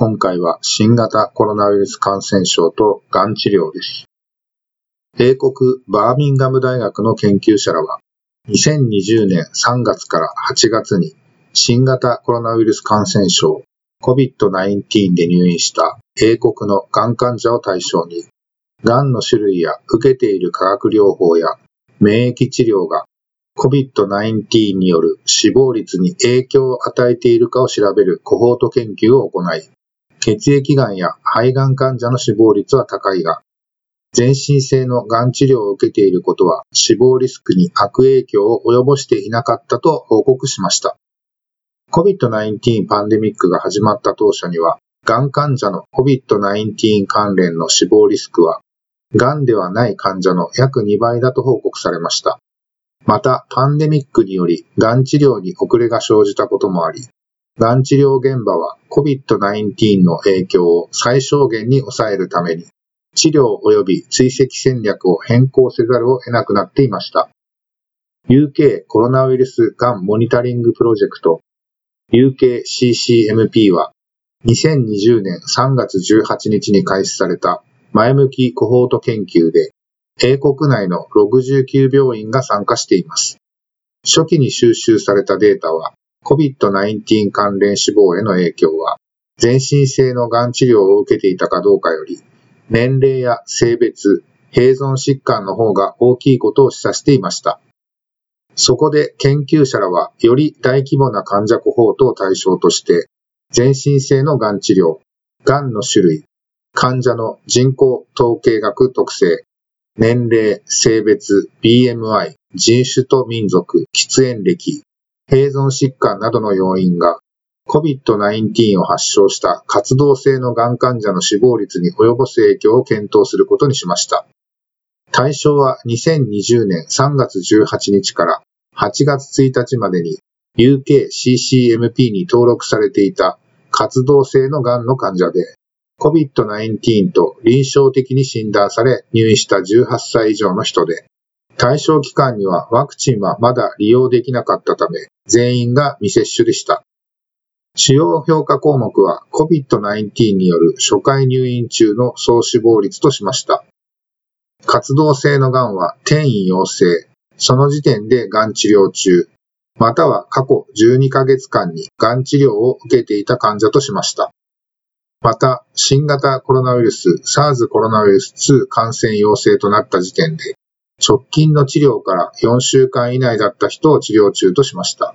今回は新型コロナウイルス感染症とがん治療です。英国バーミンガム大学の研究者らは、2020年3月から8月に新型コロナウイルス感染症 COVID-19 で入院した英国のがん患者を対象に、がんの種類や受けている化学療法や免疫治療が COVID-19 による死亡率に影響を与えているかを調べるコホート研究を行い、血液がんや肺がん患者の死亡率は高いが、全身性のがん治療を受けていることは死亡リスクに悪影響を及ぼしていなかったと報告しました。COVID-19 パンデミックが始まった当初には、がん患者の COVID-19 関連の死亡リスクはがんではない患者の約2倍だと報告されました。また、パンデミックにより、がん治療に遅れが生じたこともあり、がん治療現場は COVID-19 の影響を最小限に抑えるために、治療及び追跡戦略を変更せざるを得なくなっていました。UK コロナウイルスがんモニタリングプロジェクト UKCCMP は2020年3月18日に開始された前向きコホート研究で、英国内の69病院が参加しています。初期に収集されたデータは、COVID-19 関連死亡への影響は、全身性のがん治療を受けていたかどうかより、年齢や性別、併存疾患の方が大きいことを示唆していました。そこで研究者らは、より大規模な患者コホートを対象として、全身性のがん治療、がんの種類、患者の人口統計学特性、年齢、性別、BMI、人種と民族、喫煙歴、併存疾患などの要因が COVID-19 を発症した活動性のがん患者の死亡率に及ぼす影響を検討することにしました。対象は2020年3月18日から8月1日までに UKCCMP に登録されていた活動性のがんの患者で COVID-19 と臨床的に診断され入院した18歳以上の人で、対象期間にはワクチンはまだ利用できなかったため、全員が未接種でした。主要評価項目は COVID-19 による初回入院中の総死亡率としました。活動性のがんは転移陽性、その時点でがん治療中、または過去12ヶ月間にがん治療を受けていた患者としました。また、新型コロナウイルス SARS コロナウイルス2感染陽性となった時点で、直近の治療から4週間以内だった人を治療中としました。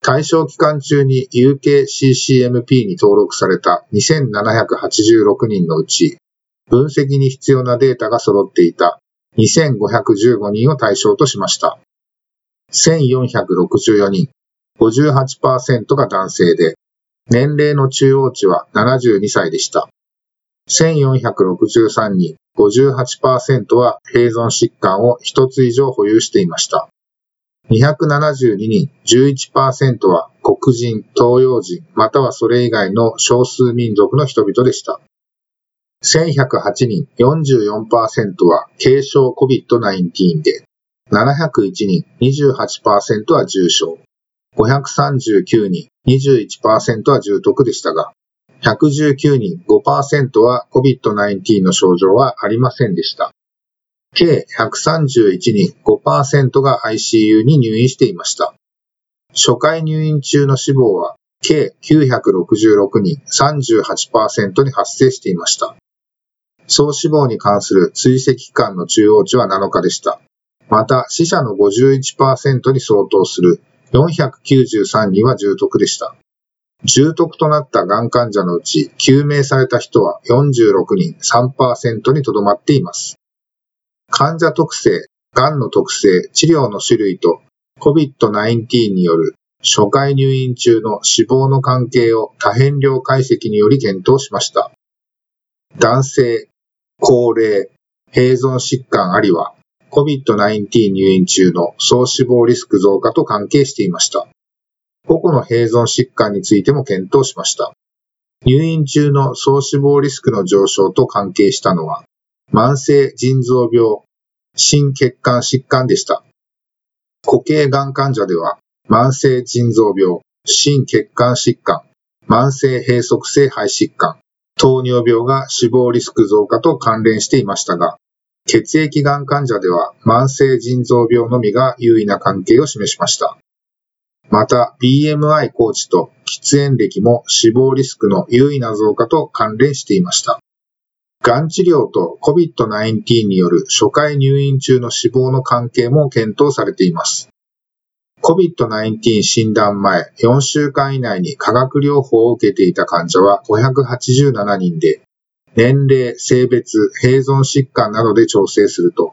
対象期間中に UKCCMP に登録された2786人のうち、分析に必要なデータが揃っていた2515人を対象としました。1464人、58%が男性で、年齢の中央値は72歳でした。1463人、58%は併存疾患を1つ以上保有していました。272人、11%は黒人、東洋人、またはそれ以外の少数民族の人々でした。1108人、44%は軽症 COVID-19 で、701人、28%は重症。539人、21%は重篤でしたが、119人、5%は COVID-19 の症状はありませんでした。計131人、5%が ICU に入院していました。初回入院中の死亡は計966人、38%に発生していました。総死亡に関する追跡期間の中央値は7日でした。また、死者の51%に相当する493人は重篤でした。重篤となったがん患者のうち、救命された人は46人、3%にとどまっています。患者特性、がんの特性、治療の種類と COVID-19 による初回入院中の死亡の関係を多変量解析により検討しました。男性、高齢、併存疾患ありは COVID-19 入院中の総死亡リスク増加と関係していました。個々の併存疾患についても検討しました。入院中の総死亡リスクの上昇と関係したのは、慢性腎臓病、心血管疾患でした。固形がん患者では、慢性腎臓病、心血管疾患、慢性閉塞性肺疾患、糖尿病が死亡リスク増加と関連していましたが、血液がん患者では慢性腎臓病のみが優位な関係を示しました。また、BMI コーチと喫煙歴も死亡リスクの優位な増加と関連していました。がん治療と COVID-19 による初回入院中の死亡の関係も検討されています。COVID-19 診断前4週間以内に化学療法を受けていた患者は587人で、年齢、性別、併存疾患などで調整すると、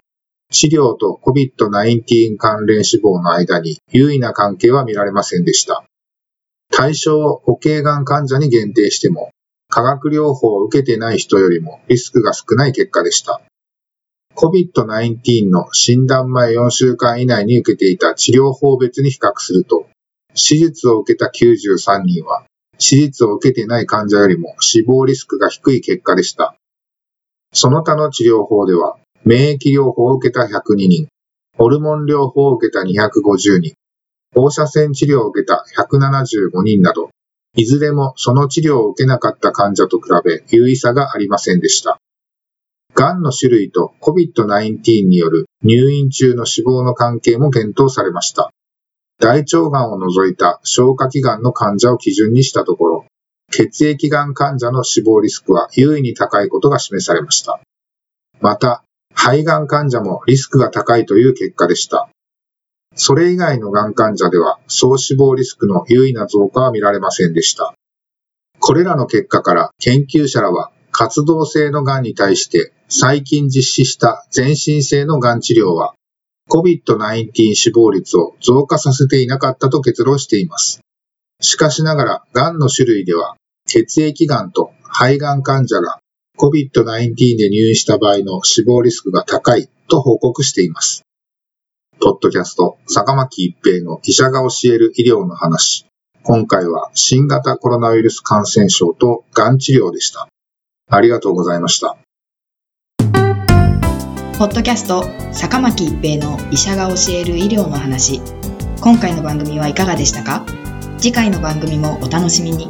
治療と COVID-19 関連死亡の間に優位な関係は見られませんでした。対象を固形がん患者に限定しても、化学療法を受けてない人よりもリスクが少ない結果でした。COVID-19 の診断前4週間以内に受けていた治療法別に比較すると、手術を受けた93人は、手術を受けてない患者よりも死亡リスクが低い結果でした。その他の治療法では、免疫療法を受けた102人、ホルモン療法を受けた250人、放射線治療を受けた175人など、いずれもその治療を受けなかった患者と比べ有意差がありませんでした。癌の種類と COVID-19 による入院中の死亡の関係も検討されました。大腸がんを除いた消化器がんの患者を基準にしたところ、血液がん患者の死亡リスクは優位に高いことが示されました。また、肺がん患者もリスクが高いという結果でした。それ以外のがん患者では、総死亡リスクの優位な増加は見られませんでした。これらの結果から研究者らは活動性のがんに対して最近実施した全身性のがん治療は COVID-19 死亡率を増加させていなかったと結論しています。しかしながら、がんの種類では血液がんと肺がん患者が COVID-19 で入院した場合の死亡リスクが高いと報告しています。ポッドキャスト、坂巻一平の医者が教える医療の話。今回は新型コロナウイルス感染症とがん治療でした。ありがとうございました。ポッドキャスト、坂巻一平の医者が教える医療の話。今回の番組はいかがでしたか？次回の番組もお楽しみに。